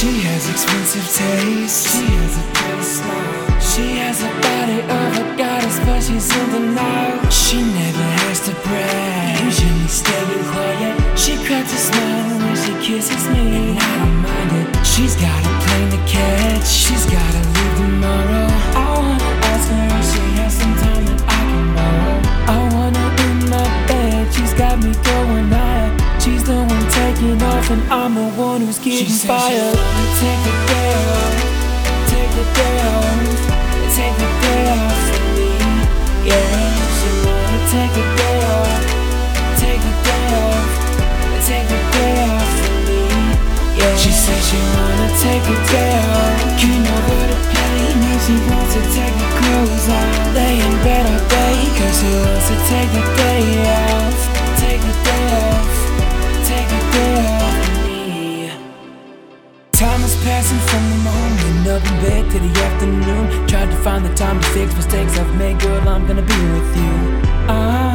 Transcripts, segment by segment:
She has expensive taste. She has a pretty smile. She has a body of a goddess, but she's in denial. She never has to brag. Usually staying quiet. She cracks a smile when she kisses me, and I don't mind it. She's got a plane to catch. She's gotta leave tomorrow. I off, and I'm the one who's getting She said she. Take the day off. Take the day off. Take the day off for me. Yeah, she wanna take the day off. Take the day off. Take the day off for me. Yeah, she said she wanna take a day off. You know where to play. Now she wants to take her clothes off. Lay in bed all day. Cause she wants to take the day off. Take the day off. Afternoon. Tried to find the time to fix mistakes I've made, girl. I'm gonna be with you. Ah,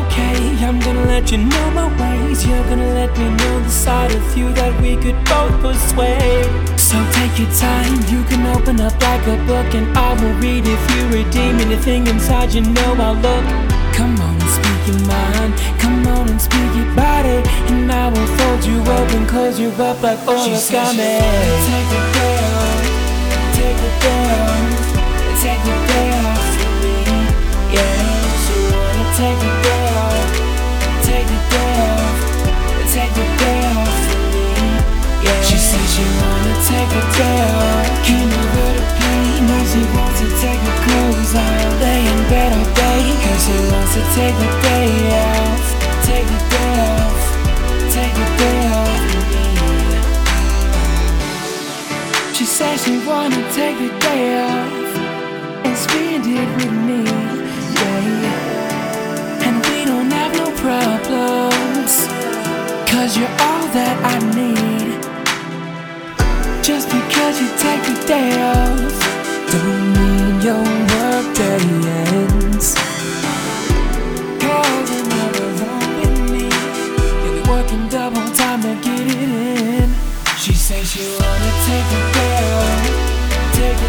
okay, I'm gonna let you know my ways. You're gonna let me know the side of you that we could both persuade. So take your time, you can open up like a book, and I will read if you redeem anything inside. You know I'll look. Come on and speak your mind. Come on and speak your body, and I will fold you up and close you up like She said wants to take the day off, take the day off, take the day off me. She said she wanna take the day off and spend it with me, yeah. And we don't have no problems, cause you're all that I need. Just because you take the day off, don't mean your work day Wanna take take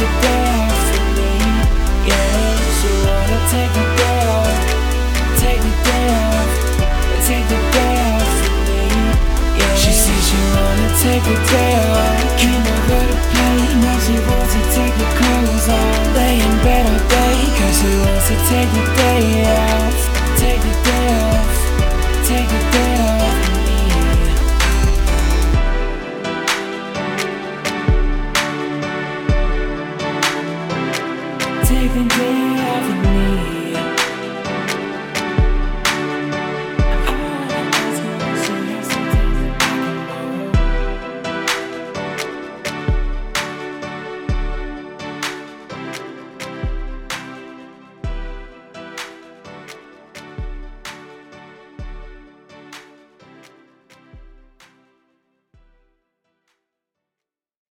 take me. Yeah, wanna take take take me. Yeah, she says wanna take it down. To play, now she wants to take clothes off. Lay in bed all she wants to take the day off, take the day off. even dream.